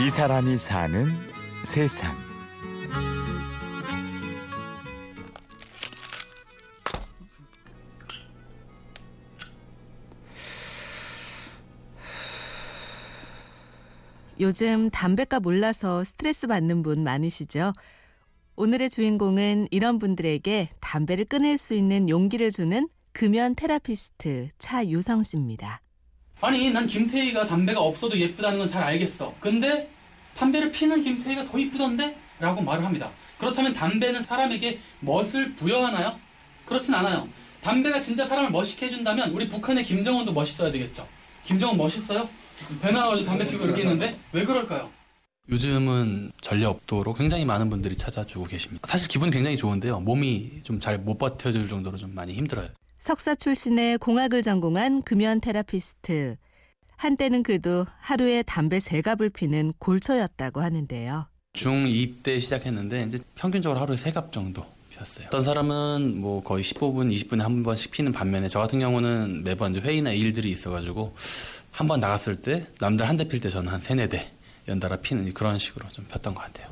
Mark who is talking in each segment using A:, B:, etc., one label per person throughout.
A: 이 사람이 사는 세상.
B: 요즘 담배값 올라서 스트레스 받는 분 많으시죠? 오늘의 주인공은 이런 분들에게 담배를 끊을 수 있는 용기를 주는 금연 테라피스트 차유성 씨입니다.
C: 아니 난 김태희가 담배가 없어도 예쁘다는 건 잘 알겠어. 근데 담배를 피는 김태희가 더 이쁘던데? 라고 말을 합니다. 그렇다면 담배는 사람에게 멋을 부여하나요? 그렇진 않아요. 담배가 진짜 사람을 멋있게 해준다면 우리 북한의 김정은도 멋있어야 되겠죠. 김정은 멋있어요? 배 나와가지고 담배 피고 이렇게 있는데 왜 그럴까요? 요즘은 전례 없도록 굉장히 많은 분들이 찾아주고 계십니다. 사실 기분 굉장히 좋은데요. 몸이 좀 잘 못 버텨줄 정도로 좀 많이 힘들어요.
B: 석사 출신의 공학을 전공한 금연 테라피스트. 한때는 그도 하루에 담배 세 갑을 피는 골초였다고 하는데요.
C: 중2 때 시작했는데 이제 평균적으로 하루에 세 갑 정도 피웠어요. 어떤 사람은 뭐 거의 15분, 20분에 한 번씩 피는 반면에 저 같은 경우는 매번 이제 회의나 일들이 있어가지고 한 번 나갔을 때 남들 한 대 필 때 저는 한 세네 대 연달아 피는 그런 식으로 좀 폈던 것 같아요.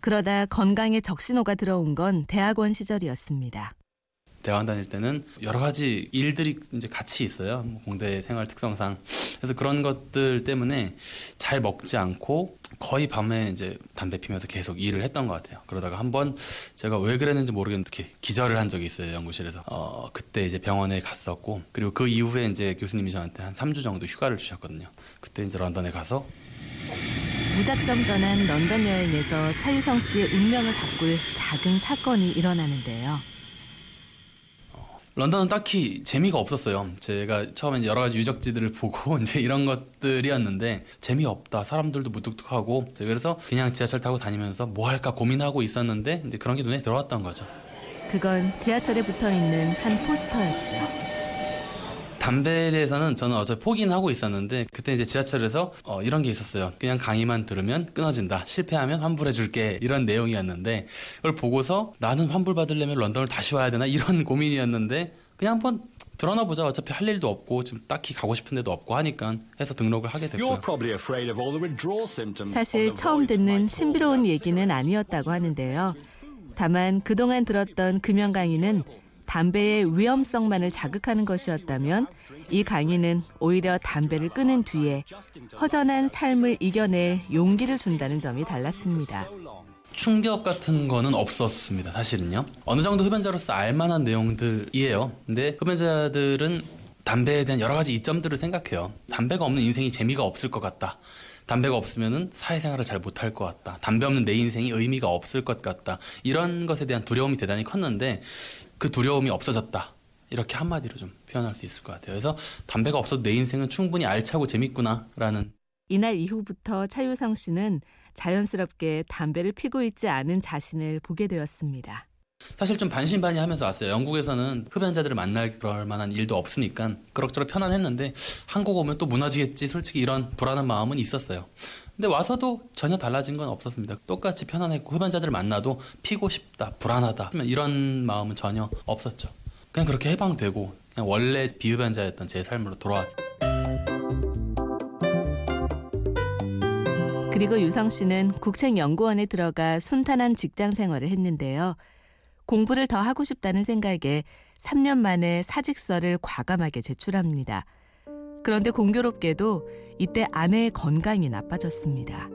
B: 그러다 건강에 적신호가 들어온 건 대학원 시절이었습니다.
C: 대학원 다닐 때는 여러 가지 일들이 이제 같이 있어요. 뭐 공대 생활 특성상. 그래서 그런 것들 때문에 잘 먹지 않고 거의 밤에 이제 담배 피면서 계속 일을 했던 것 같아요. 그러다가 한 번 제가 왜 그랬는지 모르겠는데 이렇게 기절을 한 적이 있어요. 연구실에서. 어, 그때 이제 병원에 갔었고 그리고 그 이후에 이제 교수님이 저한테 한 3주 정도 휴가를 주셨거든요. 그때 이제 런던에 가서
B: 무작정 떠난 런던 여행에서 차유성 씨의 운명을 바꿀 작은 사건이 일어나는데요.
C: 런던은 딱히 재미가 없었어요. 제가 처음에 여러 가지 유적지들을 보고 이제 이런 것들이었는데 재미없다. 사람들도 무뚝뚝하고 그래서 그냥 지하철 타고 다니면서 뭐 할까 고민하고 있었는데 이제 그런 게 눈에 들어왔던 거죠.
B: 그건 지하철에 붙어 있는 한 포스터였죠.
C: 담배에 대해서는 저는 어차피 포기는 하고 있었는데 그때 이제 지하철에서 어, 이런 게 있었어요. 그냥 강의만 들으면 끊어진다. 실패하면 환불해줄게. 이런 내용이었는데 그걸 보고서 나는 환불 받으려면 런던을 다시 와야 되나 이런 고민이었는데 그냥 한번 들어나 보자. 어차피 할 일도 없고 지금 딱히 가고 싶은 데도 없고 하니까 해서 등록을 하게 됐고요.
B: 사실 처음 듣는 신비로운 얘기는 아니었다고 하는데요. 다만 그동안 들었던 금연 강의는 담배의 위험성만을 자극하는 것이었다면 이 강의는 오히려 담배를 끊은 뒤에 허전한 삶을 이겨낼 용기를 준다는 점이 달랐습니다.
C: 충격 같은 거는 없었습니다. 사실은요. 어느 정도 흡연자로서 알만한 내용들이에요. 근데 흡연자들은 담배에 대한 여러 가지 이점들을 생각해요. 담배가 없는 인생이 재미가 없을 것 같다. 담배가 없으면 사회생활을 잘 못할 것 같다. 담배 없는 내 인생이 의미가 없을 것 같다. 이런 것에 대한 두려움이 대단히 컸는데 그 두려움이 없어졌다. 이렇게 한마디로 좀 표현할 수 있을 것 같아요. 그래서 담배가 없어도 내 인생은 충분히 알차고 재밌구나라는.
B: 이날 이후부터 차유성 씨는 자연스럽게 담배를 피고 있지 않은 자신을 보게 되었습니다.
C: 사실 좀 반신반의 하면서 왔어요. 영국에서는 흡연자들을 만날 그럴 만한 일도 없으니까 그럭저럭 편안했는데 한국 오면 또 무너지겠지. 솔직히 이런 불안한 마음은 있었어요. 근데 와서도 전혀 달라진 건 없었습니다. 똑같이 편안했고 흡연자들을 만나도 피고 싶다, 불안하다 이런 마음은 전혀 없었죠. 그냥 그렇게 해방되고 그냥 원래 비흡연자였던 제 삶으로 돌아왔죠.
B: 그리고 유성 씨는 국책연구원에 들어가 순탄한 직장 생활을 했는데요. 공부를 더 하고 싶다는 생각에 3년 만에 사직서를 과감하게 제출합니다. 그런데 공교롭게도 이때 아내의 건강이 나빠졌습니다.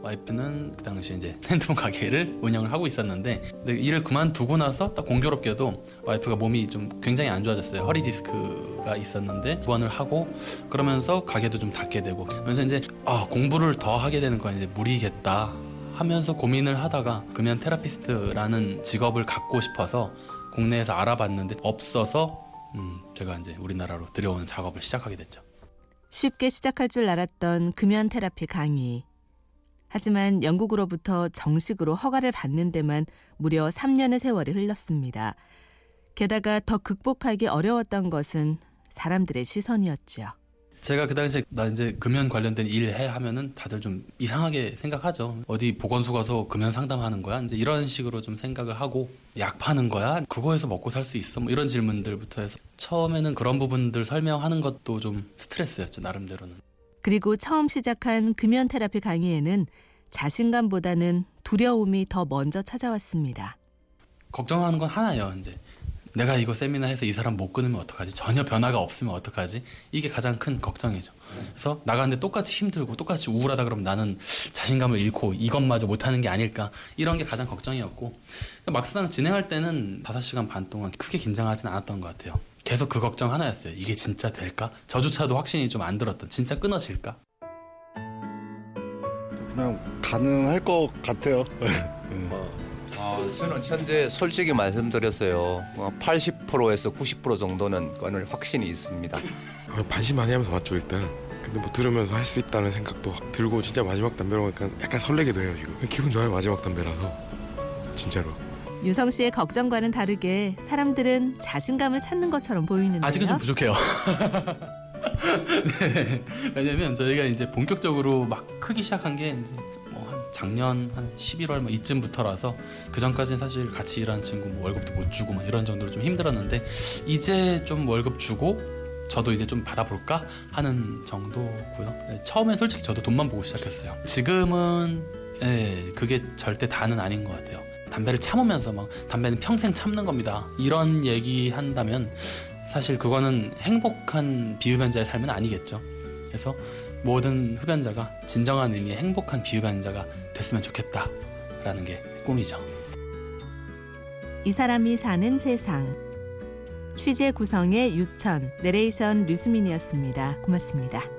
C: 와이프는 그 당시에 이제 핸드폰 가게를 운영을 하고 있었는데 일을 그만두고 나서 딱 공교롭게도 와이프가 몸이 좀 굉장히 안 좋아졌어요. 허리 디스크가 있었는데 입원을 하고 그러면서 가게도 좀 닫게 되고 그래서 이제 아, 공부를 더 하게 되는 건 이제 무리겠다 하면서 고민을 하다가 금연 테라피스트라는 직업을 갖고 싶어서 국내에서 알아봤는데 없어서 음, 제가 이제 우리나라로 들여오는 작업을 시작하게 됐죠.
B: 쉽게 시작할 줄 알았던 금연 테라피 강의. 하지만 영국으로부터 정식으로 허가를 받는 데만 무려 3년의 세월이 흘렀습니다. 게다가 더 극복하기 어려웠던 것은 사람들의 시선이었죠.
C: 제가 그 당시에 나 이제 금연 관련된 일 해 하면은 다들 좀 이상하게 생각하죠. 어디 보건소 가서 금연 상담하는 거야? 이제 이런 식으로 좀 생각을 하고 약 파는 거야? 그거에서 먹고 살 수 있어? 뭐 이런 질문들부터 해서 처음에는 그런 부분들 설명하는 것도 좀 스트레스였죠, 나름대로는.
B: 그리고 처음 시작한 금연 테라피 강의에는 자신감보다는 두려움이 더 먼저 찾아왔습니다.
C: 걱정하는 건 하나예요. 이제 내가 이거 세미나 해서 이 사람 못 끊으면 어떡하지? 전혀 변화가 없으면 어떡하지? 이게 가장 큰 걱정이죠. 그래서 나가는데 똑같이 힘들고 똑같이 우울하다 그러면 나는 자신감을 잃고 이것마저 못하는 게 아닐까 이런 게 가장 걱정이었고 막상 진행할 때는 5시간 반 동안 크게 긴장하진 않았던 것 같아요. 계속 그 걱정 하나였어요. 이게 진짜 될까? 저조차도 확신이 좀 안 들었던 진짜 끊어질까?
D: 그냥 가능할 것 같아요.
E: 아, 저는 현재 솔직히 말씀드렸어요. 80%에서 90% 정도는 끊을 확신이 있습니다.
F: 아, 반신 많이 하면서 왔죠 일단 근데 뭐 들으면서 할 수 있다는 생각도 들고 진짜 마지막 담배로 약간 약간 설레기도 해요 지금 기분 좋아요 마지막 담배라서 진짜로
B: 유성 씨의 걱정과는 다르게 사람들은 자신감을 찾는 것처럼 보이는데요.
C: 아직은 좀 부족해요. 네. 왜냐면 저희가 이제 본격적으로 막 크기 시작한 게 이제 뭐 한 작년 한 11월 뭐 이쯤부터라서 그 전까지는 사실 같이 일하는 친구 뭐 월급도 못 주고 막 이런 정도로 좀 힘들었는데 이제 좀 월급 주고 저도 이제 좀 받아볼까 하는 정도고요. 네, 처음엔 솔직히 저도 돈만 보고 시작했어요. 지금은 예, 그게 절대 다는 아닌 것 같아요. 담배를 참으면서 막 담배는 평생 참는 겁니다. 이런 얘기 한다면 사실 그거는 행복한 비흡연자의 삶은 아니겠죠. 그래서 모든 흡연자가 진정한 의미의 행복한 비흡연자가 됐으면 좋겠다라는 게 꿈이죠.
B: 이 사람이 사는 세상. 취재 구성의 유천, 내레이션 류수민이었습니다. 고맙습니다.